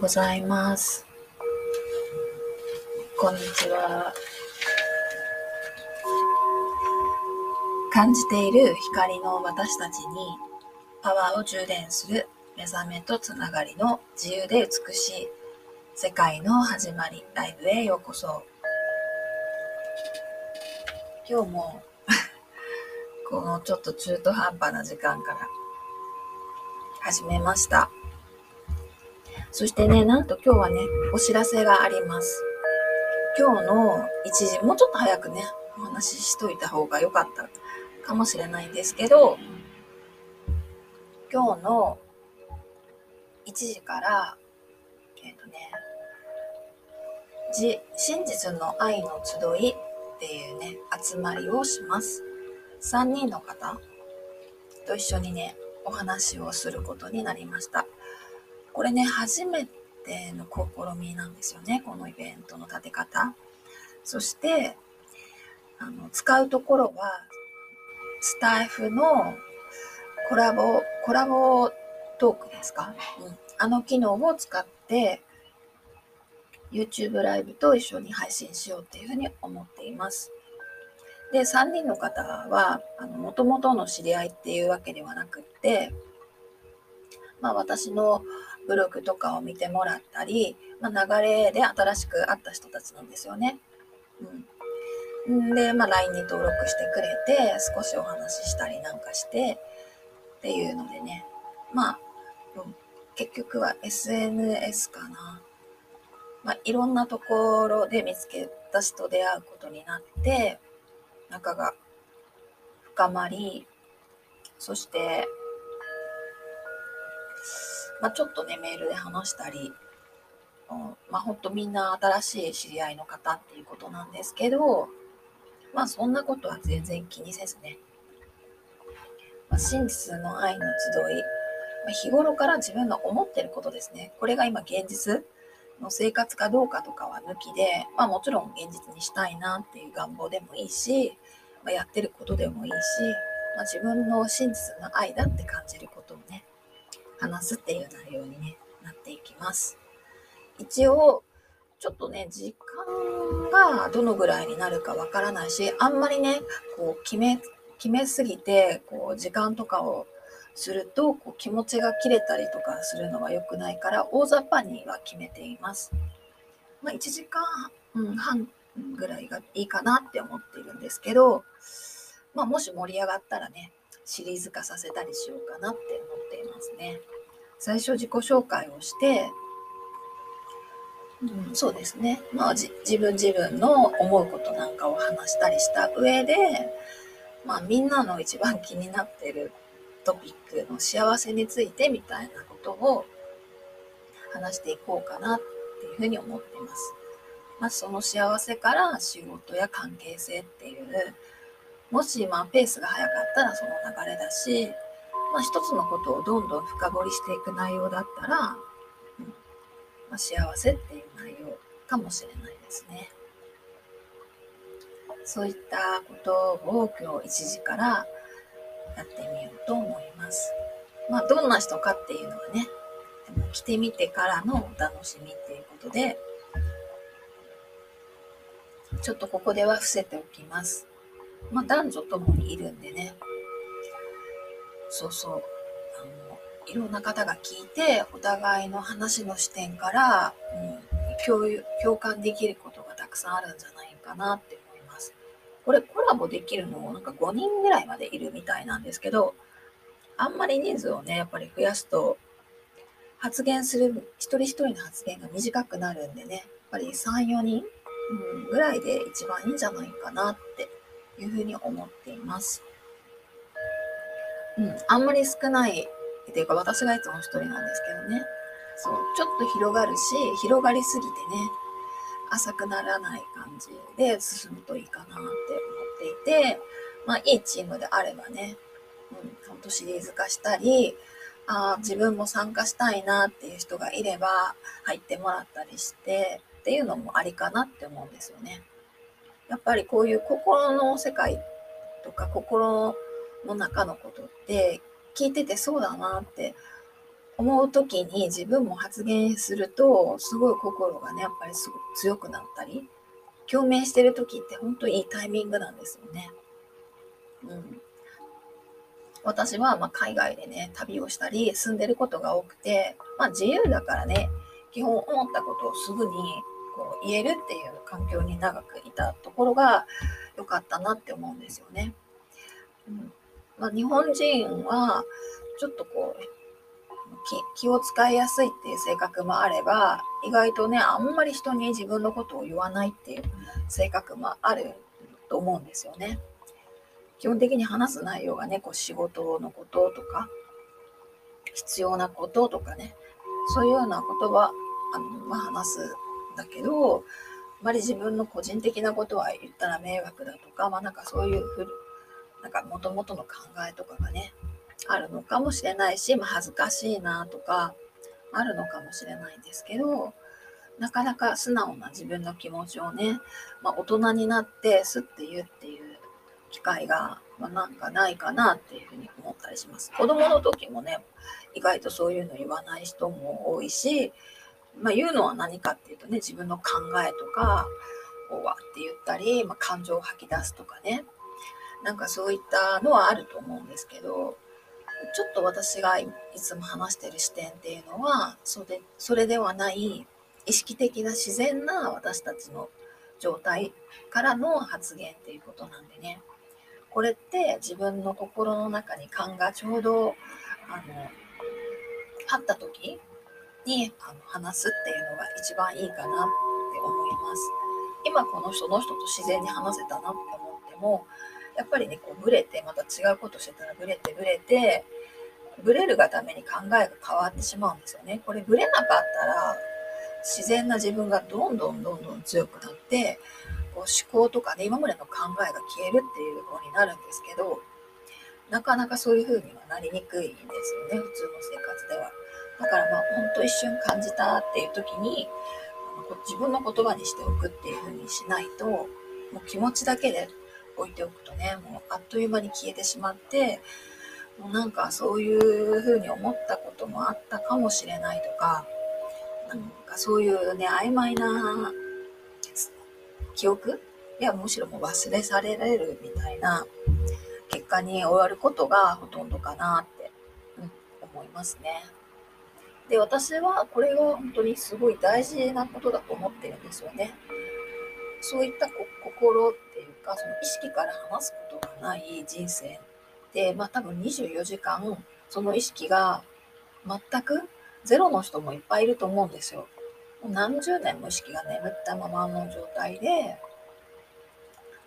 ございます。こんにちは。感じている光の私たちにパワーを充電する目覚めとつながりの自由で美しい世界の始まりライブへようこそ。今日も このちょっと中途半端な時間から始めました。そしてね、なんと今日はね、お知らせがあります。今日の1時、もうちょっと早くね、お話ししといた方が良かったかもしれないんですけど、今日の1時から、えっ、とね、じ真実の愛の集いっていうね、集まりをします。3人の方と一緒にね、お話をすることになりました。これね、初めての試みなんですよね、このイベントの立て方。そして、あの使うところは、スタイフのコラボ、コラボトークですか、うん、あの機能を使って、YouTube ライブと一緒に配信しようっていうふうに思っています。で、3人の方は、あの、元々の知り合いっていうわけではなくって、まあ私のブログとかを見てもらったり、まあ、流れで新しく会った人たちなんですよね。うん、で、まあ、LINE に登録してくれて、少しお話ししたりなんかして、っていうのでね、まあ、うん、結局は SNS かな。まあ、いろんなところで見つけた人と出会うことになって、仲が深まり、そして、まあ、ちょっとね、メールで話したり、うんまあ、ほんとみんな新しい知り合いの方っていうことなんですけど、まあ、そんなことは全然気にせずね、まあ、真実の愛の集い、まあ、日頃から自分の思ってることですね。これが今現実の生活かどうかとかは抜きで、まあ、もちろん現実にしたいなっていう願望でもいいし、まあ、やってることでもいいし、まあ、自分の真実の愛だって感じること、話すっていう内容に、ね、なっていきます。一応、ちょっとね、時間がどのぐらいになるかわからないし、あんまりね、こう決め、決めすぎて、こう時間とかをすると、こう気持ちが切れたりとかするのは良くないから、大雑把には決めています。まあ、1時間半ぐらいがいいかなって思っているんですけど、まあ、もし盛り上がったらね、シリーズ化させたりしようかなって思っますね。最初自己紹介をして、うん、そうですね。まあ自分自分の思うことなんかを話したりした上で、まあみんなの一番気になってるトピックの幸せについてみたいなことを話していこうかなっていうふうに思っています。まあその幸せから仕事や関係性っていう、もしまあペースが早かったらその流れだし、まあ一つのことをどんどん深掘りしていく内容だったら、うんまあ、幸せっていう内容かもしれないですね。そういったことを今日1時からやってみようと思います。まあどんな人かっていうのはね、でも来てみてからのお楽しみっていうことで、ちょっとここでは伏せておきます。まあ男女ともにいるんでね。そうそう。あの、いろんな方が聞いて、お互いの話の視点から、うん、共有、共感できることがたくさんあるんじゃないかなって思います。これコラボできるのもなんか5人ぐらいまでいるみたいなんですけど、あんまり人数をね、やっぱり増やすと、発言する、一人一人の発言が短くなるんでね、やっぱり3、4人、うん、ぐらいで一番いいんじゃないかなっていうふうに思っています。うん、あんまり少ないっていうか私がいつも一人なんですけどね。そう、ちょっと広がるし、広がりすぎてね、浅くならない感じで進むといいかなって思っていて、まあいいチームであればね、うん、ほんとシリーズ化したり、あ自分も参加したいなっていう人がいれば入ってもらったりしてっていうのもありかなって思うんですよね。やっぱりこういう心の世界とか心の中のことって聞いててそうだなって思う時に自分も発言するとすごい心がねやっぱりすごく強くなったり共鳴してる時って本当にいいタイミングなんですよね。うん、私はま海外でね旅をしたり住んでることが多くて、まあ、自由だからね基本思ったことをすぐにこう言えるっていう環境に長くいたところが良かったなって思うんですよね。うんまあ、日本人はちょっとこう気を使いやすいっていう性格もあれば意外とねあんまり人に自分のことを言わないっていう性格もあると思うんですよね。基本的に話す内容がねこう仕事のこととか必要なこととかねそういうような言葉あの、まあ、話すんだけどあまり自分の個人的なことは言ったら迷惑だとか、まあ、なんかそういうふなんか元々の考えとかがねあるのかもしれないし、まあ、恥ずかしいなとかあるのかもしれないんですけどなかなか素直な自分の気持ちをね、まあ、大人になってすって言うっていう機会が、まあ、なんかないかなっていうふうに思ったりします。子供の時もね意外とそういうの言わない人も多いし、まあ、言うのは何かっていうとね自分の考えとかこうわって言ったり、まあ、感情を吐き出すとかねなんかそういったのはあると思うんですけどちょっと私がいつも話してる視点っていうのはそれそれではない意識的な自然な私たちの状態からの発言っていうことなんでね。これって自分の心の中に勘がちょうどあのあった時にあの話すっていうのが一番いいかなって思います。今この人の人と自然に話せたなって思ってもやっぱりねこうブレてまた違うことしてたらブレてブレてブレるがために考えが変わってしまうんですよね。これブレなかったら自然な自分がどんどんどんどん強くなってこう思考とかね今までの考えが消えるっていう方になるんですけどなかなかそういう風にはなりにくいんですよね普通の生活では。だからまあ本当一瞬感じたっていう時に自分の言葉にしておくっていう風にしないともう気持ちだけで置いておくとねもうあっという間に消えてしまってもうなんかそういうふうに思ったこともあったかもしれないとかなんかそういうね曖昧な記憶いやむしろもう忘れされるみたいな結果に終わることがほとんどかなって、うん、思いますね。で私はこれが本当にすごい大事なことだと思ってるんですよね。そういった心かその意識から話すことがない人生でまあ多分24時間その意識が全くゼロの人もいっぱいいると思うんですよ。もう何十年も意識が眠ったままの状態で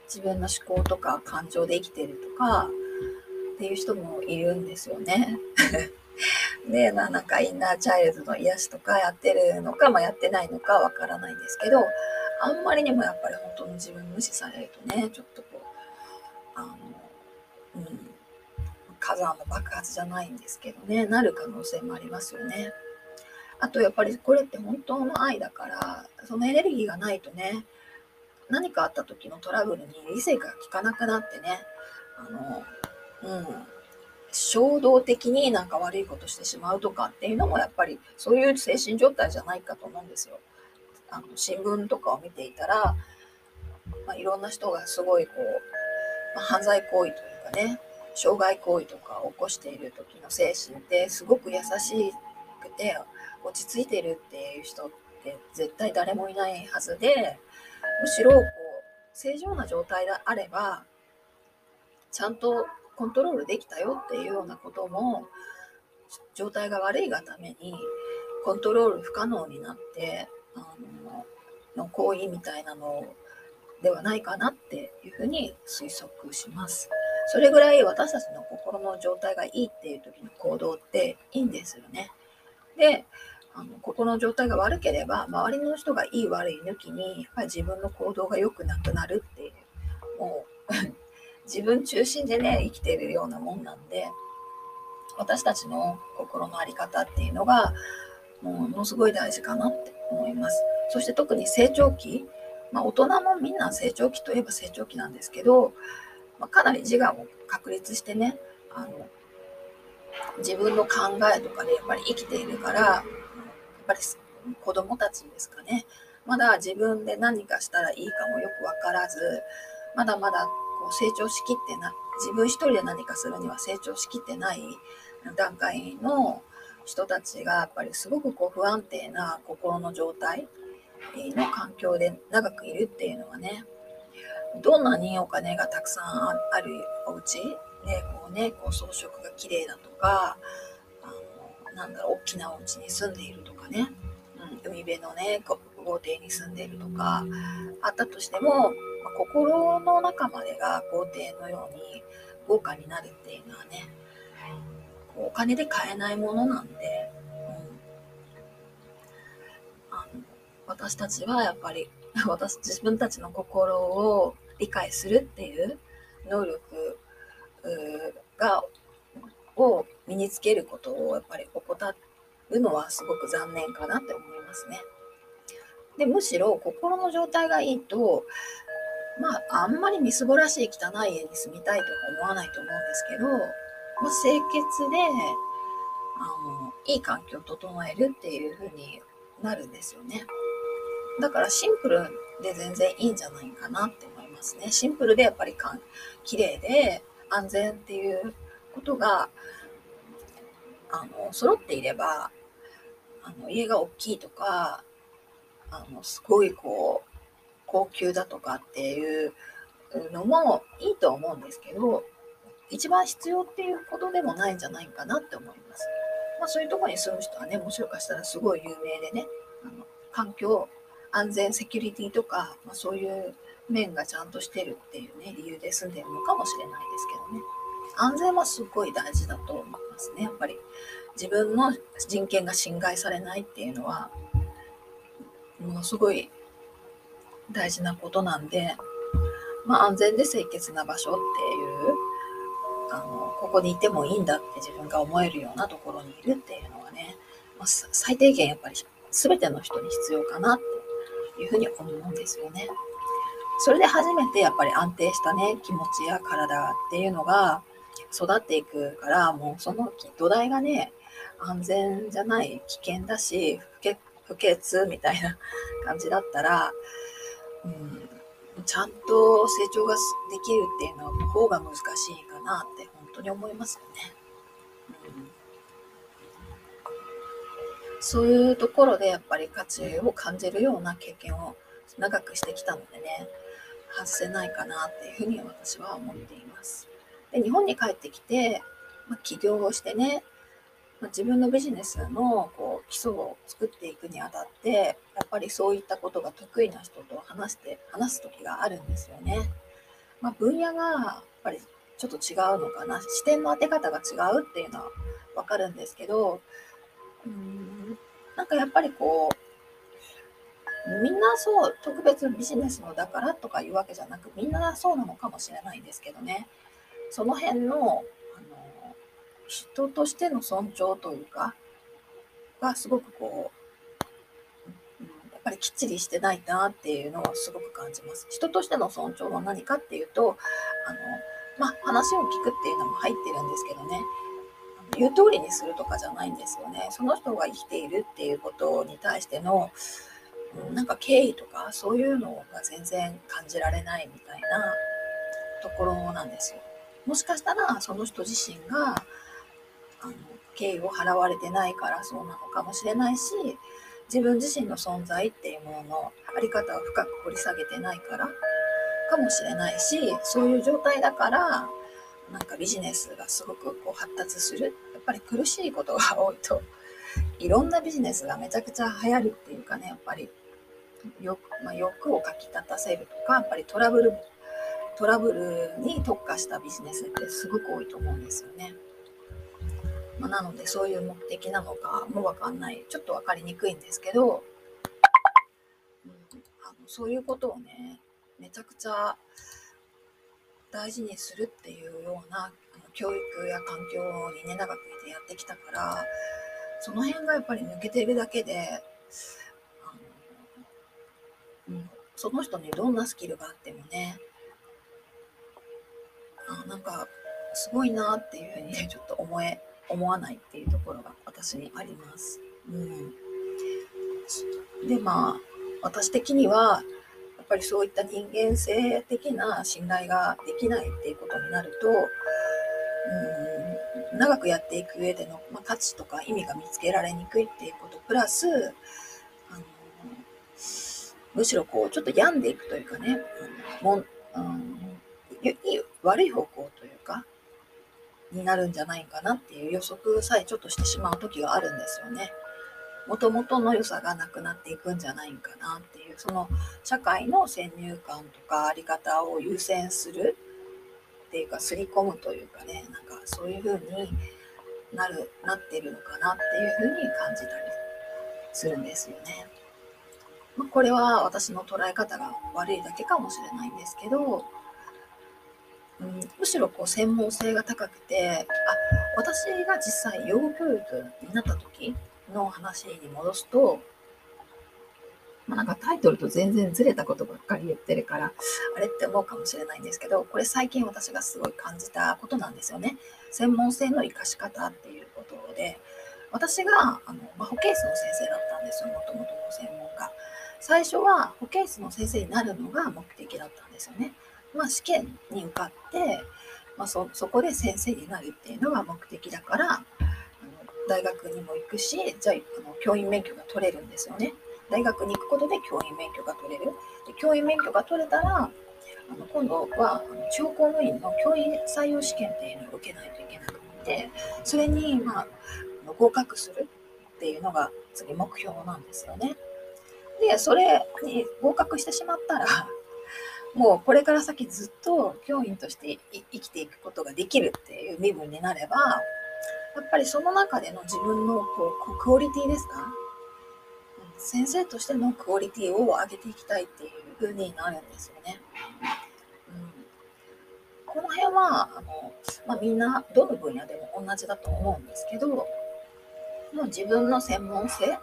自分の思考とか感情で生きてるとかっていう人もいるんですよね。で、まあなんかインナーチャイルドの癒しとかやってるのか、まあ、やってないのかわからないんですけど、あんまりにもやっぱり本当の自分無視されるとね、ちょっとこう、あの、うん、火山の爆発じゃないんですけどね、なる可能性もありますよね。あとやっぱりこれって本当の愛だから、そのエネルギーがないとね、何かあった時のトラブルに理性が効かなくなってね、あの、うん、衝動的になんか悪いことしてしまうとかっていうのもやっぱりそういう精神状態じゃないかと思うんですよ。あの新聞とかを見ていたら、まあ、いろんな人がすごいこう、まあ、犯罪行為というかね傷害行為とかを起こしている時の精神ってすごく優しくて落ち着いてるっていう人って絶対誰もいないはずでむしろこう正常な状態であればちゃんとコントロールできたよっていうようなことも状態が悪いがためにコントロール不可能になってあのの行為みたいなのではないかなっていうふうに推測します。それぐらい私たちの心の状態がいいっていう時の行動っていいんですよね。で、あの心の状態が悪ければ周りの人がいい悪い抜きにやっぱり自分の行動が良くなくなるっていうもう 自分中心でね生きているようなもんなんで私たちの心の在り方っていうのがものすごい大事かなって思います。そして特に成長期、まあ、大人もみんな成長期といえば成長期なんですけど、まあ、かなり自我を確立してねあの自分の考えとかでやっぱり生きているからやっぱり子供たちですかねまだ自分で何かしたらいいかもよく分からずまだまだこう成長しきってな自分一人で何かするには成長しきってない段階の人たちがやっぱりすごくこう不安定な心の状態の環境で長くいるっていうのはねどんなにお金がたくさんあるお家でこうねこう装飾が綺麗だとかあのなんだろう大きなお家に住んでいるとかね、うん、海辺のね豪邸に住んでいるとかあったとしても、まあ、心の中までが豪邸のように豪華になるっていうのはねお金で買えないものなんで、うん、あの私たちはやっぱり 私自分たちの心を理解するっていう能力がを身につけることをやっぱり怠るのはすごく残念かなって思いますね。でむしろ心の状態がいいとまああんまりみすぼらしい汚い家に住みたいとか思わないと思うんですけどまあ、清潔であのいい環境を整えるっていう風になるんですよね。だからシンプルで全然いいんじゃないかなって思いますね。シンプルでやっぱりかん綺麗で安全っていうことがあの揃っていればあの家が大きいとかあのすごいこう高級だとかっていうのもいいと思うんですけど一番必要っていうことでもないんじゃないかなって思います。まあ、そういうとこに住む人はね、もしかしたらすごい有名でね、あの環境、安全、セキュリティとか、まあ、そういう面がちゃんとしてるっていうね、理由で住んでるのかもしれないですけどね。安全はすごい大事だと思いますね。やっぱり自分の人権が侵害されないっていうのは、ものすごい大事なことなんで、まあ、安全で清潔な場所っていうあのここにいてもいいんだって自分が思えるようなところにいるっていうのはね、まあ、最低限やっぱり全ての人に必要かなっていうふうに思うんですよね。それで初めてやっぱり安定したね気持ちや体っていうのが育っていくからもうその土台がね安全じゃない危険だし不潔みたいな感じだったら、うん、ちゃんと成長ができるっていうのは方が難しいなって本当に思いますよね。うん、そういうところでやっぱり価値を感じるような経験を長くしてきたのでね、外せないかなっていうふうに私は思っています。で日本に帰ってきて、まあ、起業をしてね、まあ、自分のビジネスのこう基礎を作っていくにあたってやっぱりそういったことが得意な人と話して話す時があるんですよね。まあ、分野がやっぱりちょっと違うのかな？視点の当て方が違うっていうのは分かるんですけどうんなんかやっぱりこうみんなそう特別ビジネスのだからとかいうわけじゃなくみんなそうなのかもしれないんですけどねその辺のあの人としての尊重というかがすごくこうやっぱりきっちりしてないなっていうのはすごく感じます。人としての尊重は何かっていうとあのまあ、話を聞くっていうのも入ってるんですけどね。言う通りにするとかじゃないんですよね。その人が生きているっていうことに対してのなんか敬意とかそういうのが全然感じられないみたいなところなんですよ。もしかしたらその人自身があの敬意を払われてないからそうなのかもしれないし自分自身の存在っていうもののあり方を深く掘り下げてないからかもしれないしそういう状態だからなんかビジネスがすごくこう発達するやっぱり苦しいことが多いといろんなビジネスがめちゃくちゃ流行るっていうかねやっぱり欲,、まあ、欲をかきたたせるとかやっぱりトラブルトラブルに特化したビジネスってすごく多いと思うんですよね。まあ、なのでそういう目的なのかもわかんないちょっと分かりにくいんですけど、うん、あのそういうことをねめちゃくちゃ大事にするっていうような教育や環境にね長くいてやってきたからその辺がやっぱり抜けてるだけでうん、その人にどんなスキルがあってもねあなんかすごいなっていうふうにね ちょっと思え思わないっていうところが私にあります。うん、でまあ私的にはぱりそういった人間性的な信頼ができないっていうことになると、うん、長くやっていく上での、まあ、価値とか意味が見つけられにくいっていうことプラスあのむしろこうちょっと病んでいくというかね、もんうん、悪い方向というかになるんじゃないかなっていう予測さえちょっとしてしまう時があるんですよね。もともとの良さがなくなっていくんじゃないかなっていうその社会の先入観とかあり方を優先するっていうか刷り込むというかねなんかそういう風になるなってるのかなっていう風に感じたりするんですよね。まあ、これは私の捉え方が悪いだけかもしれないんですけどうん、むしろこう専門性が高くてあ私が実際養護教育になった時の話に戻すと、まあ、なんかタイトルと全然ずれたことばっかり言ってるからあれって思うかもしれないんですけどこれ最近私がすごい感じたことなんですよね。専門性の生かし方っていうことで私があの、まあ、保健室の先生だったんですよもともとの専門が。最初は保健室の先生になるのが目的だったんですよね。まあ、試験に受かって、まあそ、そこで先生になるっていうのが目的だから大学にも行くしじゃあの教員免許が取れるんですよね。大学に行くことで教員免許が取れる。で教員免許が取れたらあの今度はあの地方公務員の教員採用試験っていうのを受けないといけなくてそれに、まあ、合格するっていうのが次目標なんですよね。でそれに合格してしまったら もうこれから先ずっと教員として生きていくことができるっていう身分になれば、やっぱりその中での自分のこうクオリティですか？先生としてのクオリティを上げていきたいっていう風になるんですよね。うん、この辺はあの、まあ、みんなどの分野でも同じだと思うんですけどもう自分の専門性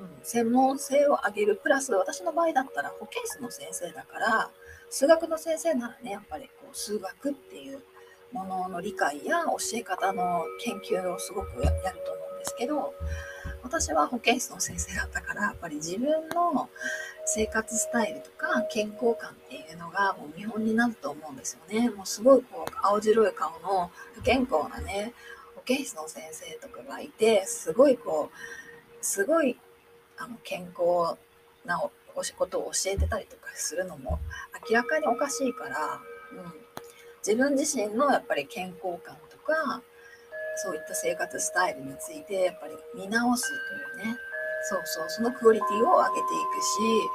うん、専門性を上げるプラス私の場合だったら保健室の先生だから数学の先生ならねやっぱりこう数学っていうものの理解や教え方の研究をすごくやると思うんですけど私は保健室の先生だったからやっぱり自分の生活スタイルとか健康感っていうのがもう見本になると思うんですよね。もうすごいこう青白い顔の不健康なね保健室の先生とかがいてすごいこうすごいあの健康なお仕事を教えてたりとかするのも明らかにおかしいから、うん、自分自身のやっぱり健康感とかそういった生活スタイルについてやっぱり見直すというねそうそうそのクオリティを上げていくし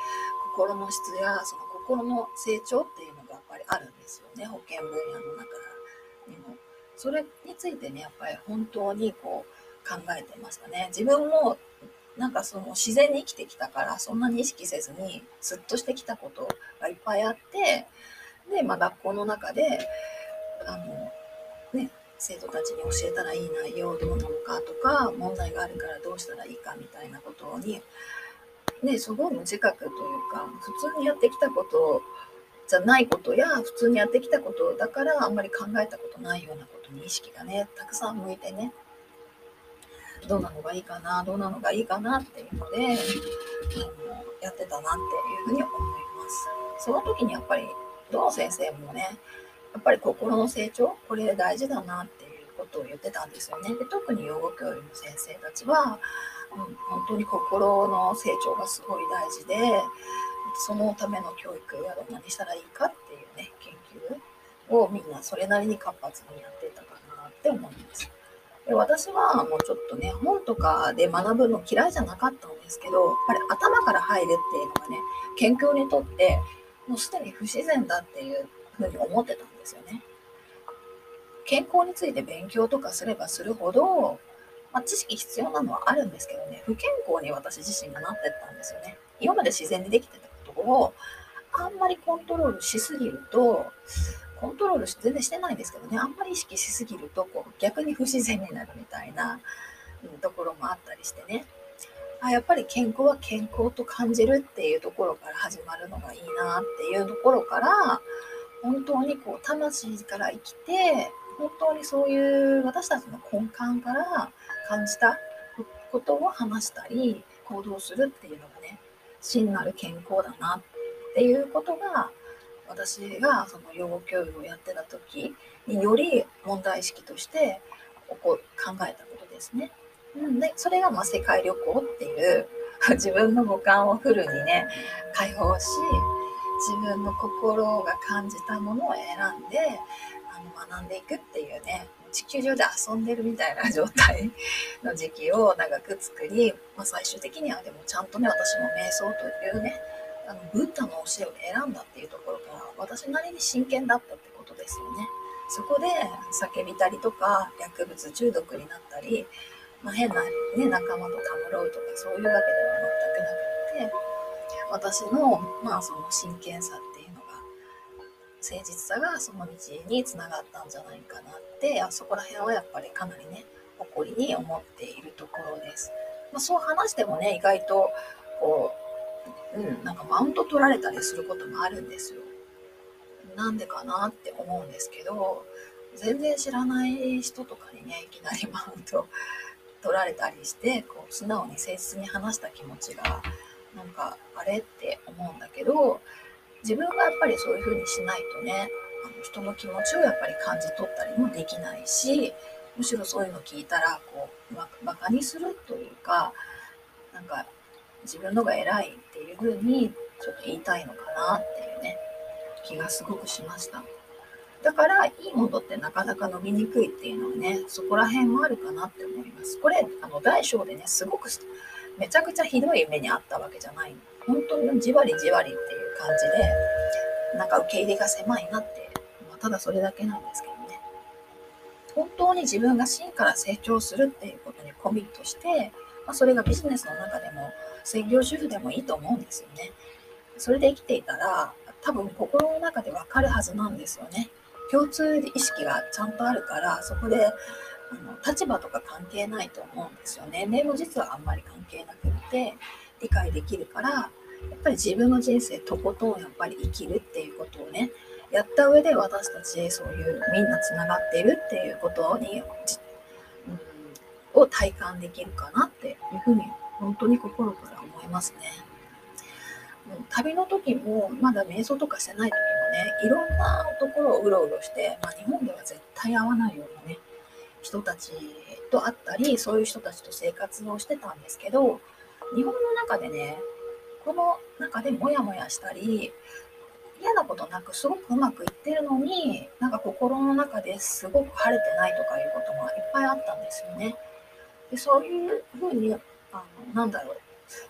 心の質やその心の成長っていうのがやっぱりあるんですよね保健分野の中にも。それについてねやっぱり本当にこう考えてましたね。自分もなんかその自然に生きてきたからそんなに意識せずにスッとしてきたことがいっぱいあってで、まあ、学校の中であの、ね、生徒たちに教えたらいい内容どうなのかとか問題があるからどうしたらいいかみたいなことに、ね、すごい無自覚というか普通にやってきたことじゃないことや普通にやってきたことだからあんまり考えたことないようなことに意識がねたくさん向いてねどうなのがいいかなどうなのがいいかなっていうので、うん、やってたなっていうふうに思います。その時にやっぱりどの先生もねやっぱり心の成長これ大事だなっていうことを言ってたんですよねで特に養護教諭の先生たちは、うん、本当に心の成長がすごい大事でそのための教育や何したらいいかっていうね研究をみんなそれなりに活発にやってたかなって思います。で私はもうちょっとね、本とかで学ぶの嫌いじゃなかったんですけど、やっぱり頭から入るっていうのがね、研究にとってもうすでに不自然だっていうふうに思ってたんですよね。健康について勉強とかすればするほど、まあ、知識必要なのはあるんですけどね、不健康に私自身がなってったんですよね。今まで自然にできてたことを、あんまりコントロールしすぎると、コントロール全然してないんですけどねあんまり意識しすぎるとこう逆に不自然になるみたいな、ところもあったりしてねあやっぱり健康は健康と感じるっていうところから始まるのがいいなっていうところから本当にこう魂から生きて本当にそういう私たちの根幹から感じたことを話したり行動するっていうのがね真なる健康だなっていうことが私がその養護教諭をやってた時により問題意識として考えたことですね。うんでそれがまあ世界旅行っていう 自分の五感をフルにね解放し自分の心が感じたものを選んであの学んでいくっていうね地球上で遊んでるみたいな状態の時期を長く作り、まあ、最終的にはでもちゃんとね私も瞑想というねあのブッダの教えを選んだっていうところから私なりに真剣だったってことですよね。そこで叫びたりとか薬物中毒になったり、まあ、変な、ね、仲間とたむろうとかそういうわけでは全くなくて私の,、まあその真剣さっていうのが誠実さがその道につながったんじゃないかなってあそこら辺はやっぱりかなりね誇りに思っているところです。まあ、そう話してもね意外とこう、うん、なんかマウント取られたりすることもあるんですよ。なんでかなって思うんですけど全然知らない人とかにねいきなりマウント取られたりしてこう素直に誠実に話した気持ちがなんかあれって思うんだけど自分がやっぱりそういう風にしないとねあの人の気持ちをやっぱり感じ取ったりもできないしむしろそういうの聞いたらこうバカにするというかなんか自分のが偉いっていう風にちょっと言いたいのかなっていうね気がすごくしました。だからいいものってなかなか伸びにくいっていうのはねそこら辺もあるかなって思います。これあの大小でねすごくめちゃくちゃひどい目にあったわけじゃない。本当にじわりじわりっていう感じでなんか受け入れが狭いなって、まあ、ただそれだけなんですけどね。本当に自分が真から成長するっていうことにコミットして、まあ、それがビジネスの中でも専業主婦でもいいと思うんですよね。それで生きていたら多分心の中でわかるはずなんですよね。共通意識がちゃんとあるからそこであの立場とか関係ないと思うんですよね。年齢も実はあんまり関係なくって理解できるからやっぱり自分の人生とことんやっぱり生きるっていうことをねやった上で私たちそういうみんなつながっているっていうことに、うん、を体感できるかなっていうふうに本当に心から思いますね。旅の時もまだ瞑想とかしてない時もねいろんなところをうろうろして、まあ、日本では絶対会わないようなね人たちと会ったりそういう人たちと生活をしてたんですけど日本の中でねこの中でモヤモヤしたり嫌なことなくすごくうまくいってるのになんか心の中ですごく晴れてないとかいうことがいっぱいあったんですよね。でそういうふうにあのなんだろう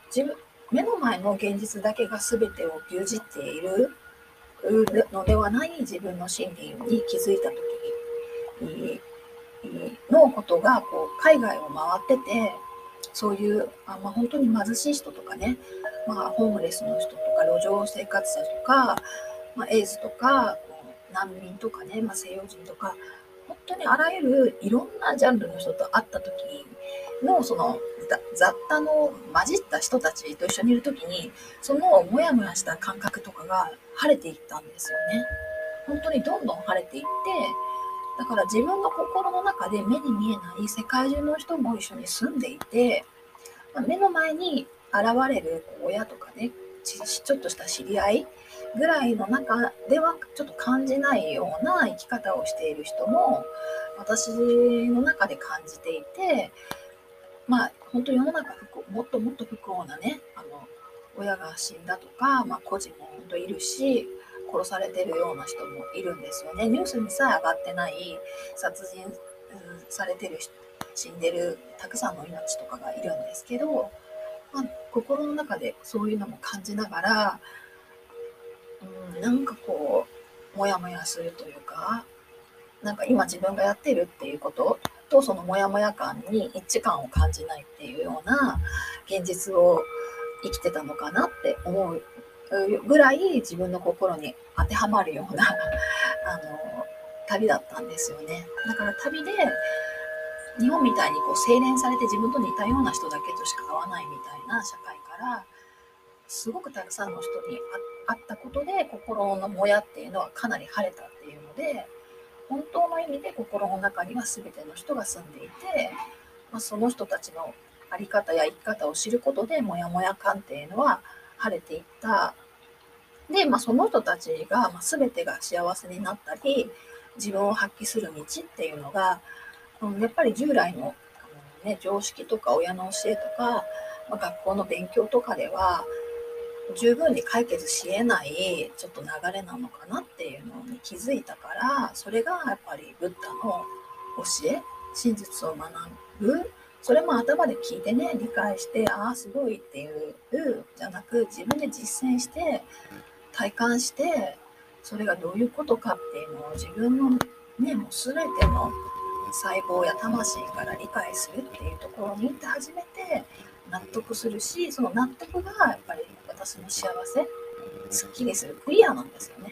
自分目の前の現実だけが全てを牛耳っているのではない自分の心理に気づいた時にのことがこう海外を回っててそういうあ、まあ、本当に貧しい人とかね、まあ、ホームレスの人とか路上生活者とか、まあ、エイズとか難民とかね、まあ、西洋人とか本当にあらゆるいろんなジャンルの人と会った時のその雑多の混じった人たちと一緒にいる時にそのモヤモヤした感覚とかが晴れていったんですよね。本当にどんどん晴れていってだから自分の心の中で目に見えない世界中の人も一緒に住んでいて、ま目の前に現れる親とかねちょっとした知り合いぐらいの中ではちょっと感じないような生き方をしている人も私の中で感じていてまあ本当世の中もっともっと不幸なねあの親が死んだとか、まあ、孤児も本当いるし殺されてるような人もいるんですよね。ニュースにさえ上がってない殺人うんされてる死んでるたくさんの命とかがいるんですけど、まあ、心の中でそういうのも感じながら、うん、なんかこうモヤモヤするというかなんか今自分がやってるっていうこととそのモヤモヤ感に一致感を感じないっていうような現実を生きてたのかなって思うぐらい自分の心に当てはまるような あの旅だったんですよね。だから旅で日本みたいにこう精錬されて自分と似たような人だけとしか会わないみたいな社会からすごくたくさんの人に会ったことで心のもやっていうのはかなり晴れたっていうので本当の意味で心の中には全ての人が住んでいて、まあ、その人たちの在り方や生き方を知ることでモヤモヤ感っていうのは晴れていった。で、まあ、その人たちが、ま、全てが幸せになったり自分を発揮する道っていうのが、うん、やっぱり従来の、ね、常識とか親の教えとか、まあ、学校の勉強とかでは十分に解決しえないちょっと流れなのかなっていうのに気づいたからそれがやっぱりブッダの教え真実を学ぶ。それも頭で聞いてね理解してああすごいっていうじゃなく自分で実践して体感してそれがどういうことかっていうのを自分のねもう全ての細胞や魂から理解するっていうところに行って初めて納得するしその納得がやっぱり私の幸せ？すっきりする。クリアなんですよね。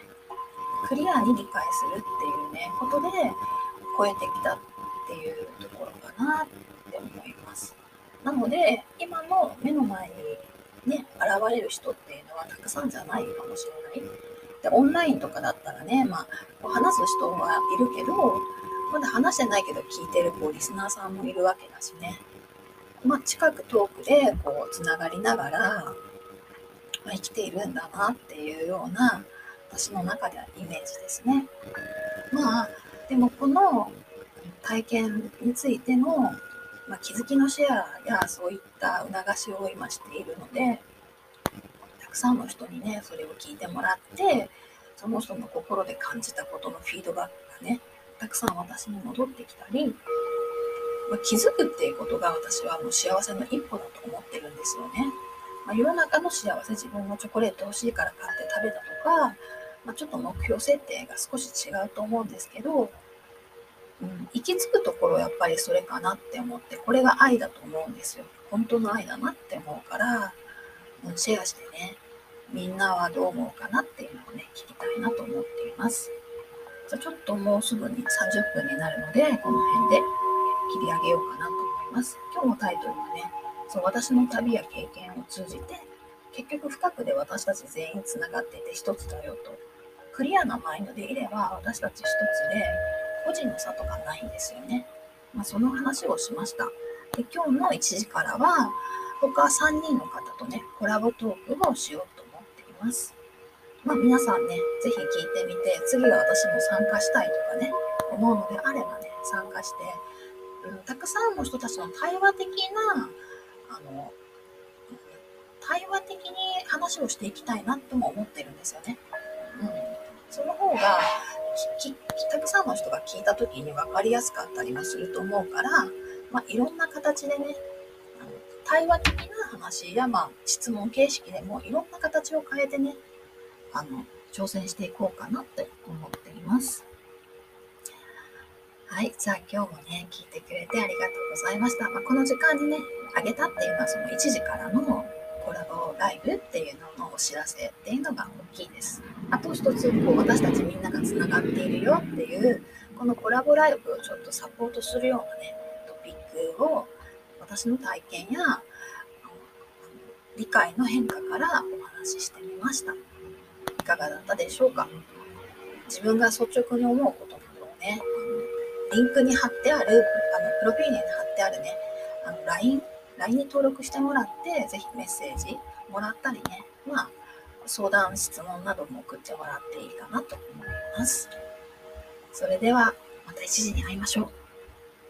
クリアに理解するっていうねことで超えてきたっていうところかなって思います。なので今の目の前にね現れる人っていうのはたくさんじゃないかもしれない。でオンラインとかだったらね、まあ、話す人はいるけどまだ話してないけど聞いてるこうリスナーさんもいるわけだしね。まあ、近く遠くでこうつながりながら、ま、生きているんだなっていうような私の中ではイメージですね。まあでもこの体験についての、まあ、気づきのシェアやそういった促しを今しているのでたくさんの人にねそれを聞いてもらってその人の心で感じたことのフィードバックがねたくさん私に戻ってきたりまあ、気づくっていうことが私はもう幸せの一歩だと思ってるんですよね。まあ、世の中の幸せ、自分のチョコレート欲しいから買って食べたとか、まあ、ちょっと目標設定が少し違うと思うんですけど、うん、行き着くところやっぱりそれかなって思って、これが愛だと思うんですよ。本当の愛だなって思うから、うん、シェアしてね、みんなはどう思うかなっていうのをね、聞きたいなと思っています。じゃちょっともうすぐに30分になるので、この辺で切り上げようかなと思います。今日のタイトルはね、そう私の旅や経験を通じて、結局深くで私たち全員つながってて一つだよと。クリアなマインドでいれば私たち一つで個人の差とかないんですよね。まあ、その話をしました。で今日の1時からは他3人の方とね、コラボトークをしようと思っています。まあ皆さんね、ぜひ聞いてみて、次は私も参加したいとかね、思うのであればね、参加して、たくさんの人たちの対話的なあの対話的に話をしていきたいなとも思ってるんですよね。うん、その方がたくさんの人が聞いた時に分かりやすかったりもすると思うから、まあ、いろんな形でねあの対話的な話や、まあ、質問形式でもいろんな形を変えてねあの挑戦していこうかなって思っています。はい。じゃあ今日もね、聞いてくれてありがとうございました。まあ、この時間にね、あげたっていうのはその1時からのコラボライブっていうののお知らせっていうのが大きいです。あと一つ、こう私たちみんながつながっているよっていう、このコラボライブをちょっとサポートするようなね、トピックを私の体験や理解の変化からお話ししてみました。いかがだったでしょうか？自分が率直に思うことなどをね、リンクに貼ってある、あの、プロフィールに貼ってあるね、あの、LINE、LINE に登録してもらって、ぜひメッセージもらったりね、まあ、相談、質問なども送ってもらっていいかなと思います。それでは、また1時に会いましょう。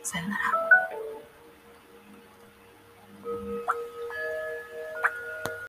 さようなら。